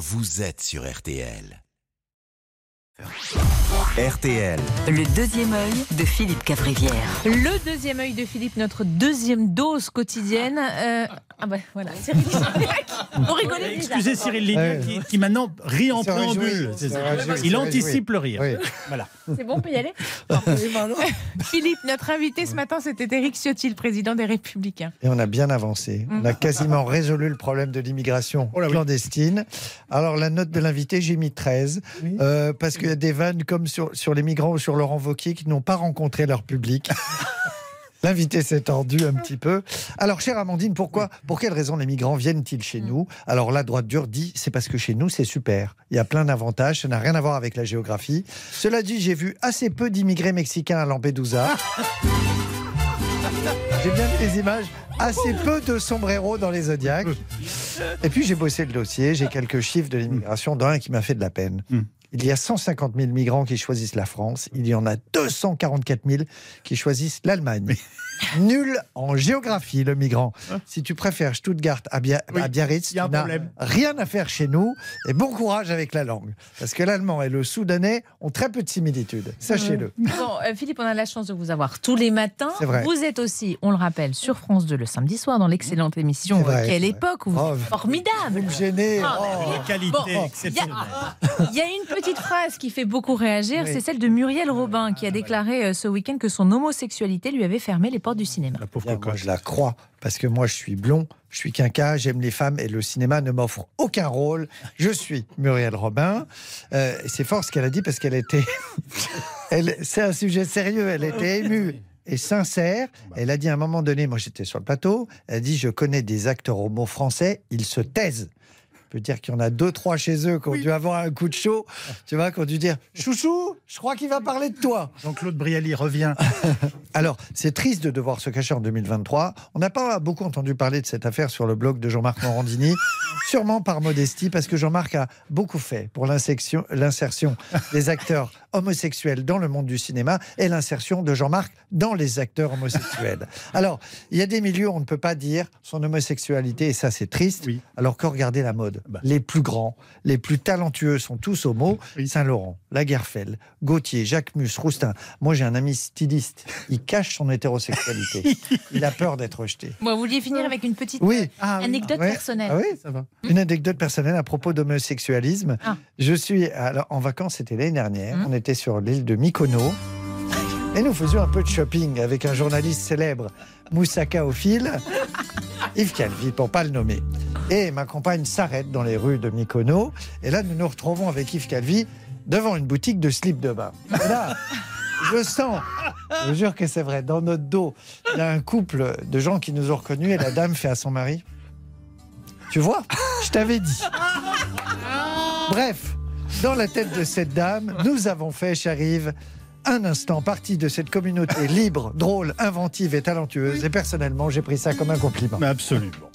vous êtes sur RTL. RTL. Le deuxième œil de Philippe Cavrivière. Le deuxième œil de Philippe, notre deuxième dose quotidienne. Euh, ah bah voilà, Cyril Lignac. On rigolait déjà. Excusez Cyril Lignac qui, qui maintenant rit en préambule. Il anticipe le rire. Oui. Voilà. C'est bon, on peut y aller? Philippe, notre invité ce matin, c'était Éric Ciotti, le président des Républicains. Et on a bien avancé. On a quasiment résolu le problème de l'immigration Oh oui. clandestine. Alors, la note de l'invité, j'ai mis 13. euh, parce a des vannes comme sur, sur les migrants ou sur Laurent Wauquiez qui n'ont pas rencontré leur public. L'invité s'est tendu un petit peu. Alors, chère Amandine, pourquoi, pour quelles raisons les migrants viennent-ils chez nous? Alors, la droite dure dit c'est parce que chez nous, c'est super. Il y a plein d'avantages, ça n'a rien à voir avec la géographie. Cela dit, j'ai vu assez peu d'immigrés mexicains à Lampedusa. J'ai bien vu les images. Assez peu de sombreros dans les Zodiacs. Et puis j'ai bossé le dossier, j'ai quelques chiffres de l'immigration, dont un qui m'a fait de la peine. Il y a 150 000 migrants qui choisissent la France, il y en a 244 000 qui choisissent l'Allemagne. Nul en géographie, le migrant. Si tu préfères Stuttgart à, Bia- Oui, à Biarritz, il y a tu un n'as problème. rien à faire chez nous. Et bon courage avec la langue. Parce que l'allemand et le soudanais ont très peu de similitudes. Sachez-le. Bon, euh, Philippe, on a la chance de vous avoir tous les matins. C'est vrai. Vous êtes aussi, on le rappelle, sur France 2 le samedi soir dans l'excellente émission vrai, euh, Quelle époque où vous Oh, formidable. Gêné. Ah, oh. Les qualités Bon, Il y, exceptionnelles. a, il y a une petite phrase qui fait beaucoup réagir, Oui. c'est celle de Muriel Robin qui a déclaré euh, ce week-end que son homosexualité lui avait fermé les portes du cinéma. La pauvre moi, je la crois, parce que moi, je suis blond, je suis quinca, j'aime les femmes et le cinéma ne m'offre aucun rôle. Je suis Muriel Robin. Euh, c'est fort ce qu'elle a dit parce qu'elle était. elle, c'est un sujet sérieux, elle était émue. Et sincère, elle a dit à un moment donné, moi j'étais sur le plateau, elle a dit Je connais des acteurs homo français, ils se taisent. Je peux dire qu'il y en a deux, trois chez eux qui ont dû avoir un coup de chaud, tu vois, qui ont dû dire Chouchou, je crois qu'il va parler de toi. Jean-Claude Brialy revient. Alors, c'est triste de devoir se cacher en 2023. On n'a pas beaucoup entendu parler de cette affaire sur le blog de Jean-Marc Morandini, sûrement par modestie, parce que Jean-Marc a beaucoup fait pour l'insertion des acteurs homosexuels dans le monde du cinéma et l'insertion de Jean-Marc dans les acteurs homosexuels. Alors, il y a des milieux où on ne peut pas dire son homosexualité, et ça c'est triste, Oui. alors que regardez la mode. Bah. Les plus grands, les plus talentueux sont tous. Oui. Saint-Laurent, Lagerfeld, Gauthier, Jacques Mus, Roustin. Moi j'ai un ami styliste, il cache son hétérosexualité. il a peur d'être rejeté. Bon, vous vouliez finir avec une petite Oui. euh, Ah, oui. anecdote Ouais. personnelle. Ah oui Ça va. Une anecdote personnelle à propos d'homosexualisme. Ah. Je suis alors, en vacances, c'était l'année dernière. Mhm. On était sur l'île de Mykonos. Et nous faisions un peu de shopping avec un journaliste célèbre, Moussaka au fil, Yves Calvi, pour pas le nommer. Et ma compagne s'arrête dans les rues de Mykonos. Et là, nous nous retrouvons avec Yves Calvi devant une boutique de slip de bain. Et là, je sens, je jure que c'est vrai, dans notre dos, il y a un couple de gens qui nous ont reconnus et la dame fait à son mari Tu vois, je t'avais dit. Bref, dans la tête de cette dame, nous avons fait, Yves, un instant partie de cette communauté libre, drôle, inventive et talentueuse. Et personnellement, j'ai pris ça comme un compliment. Absolument.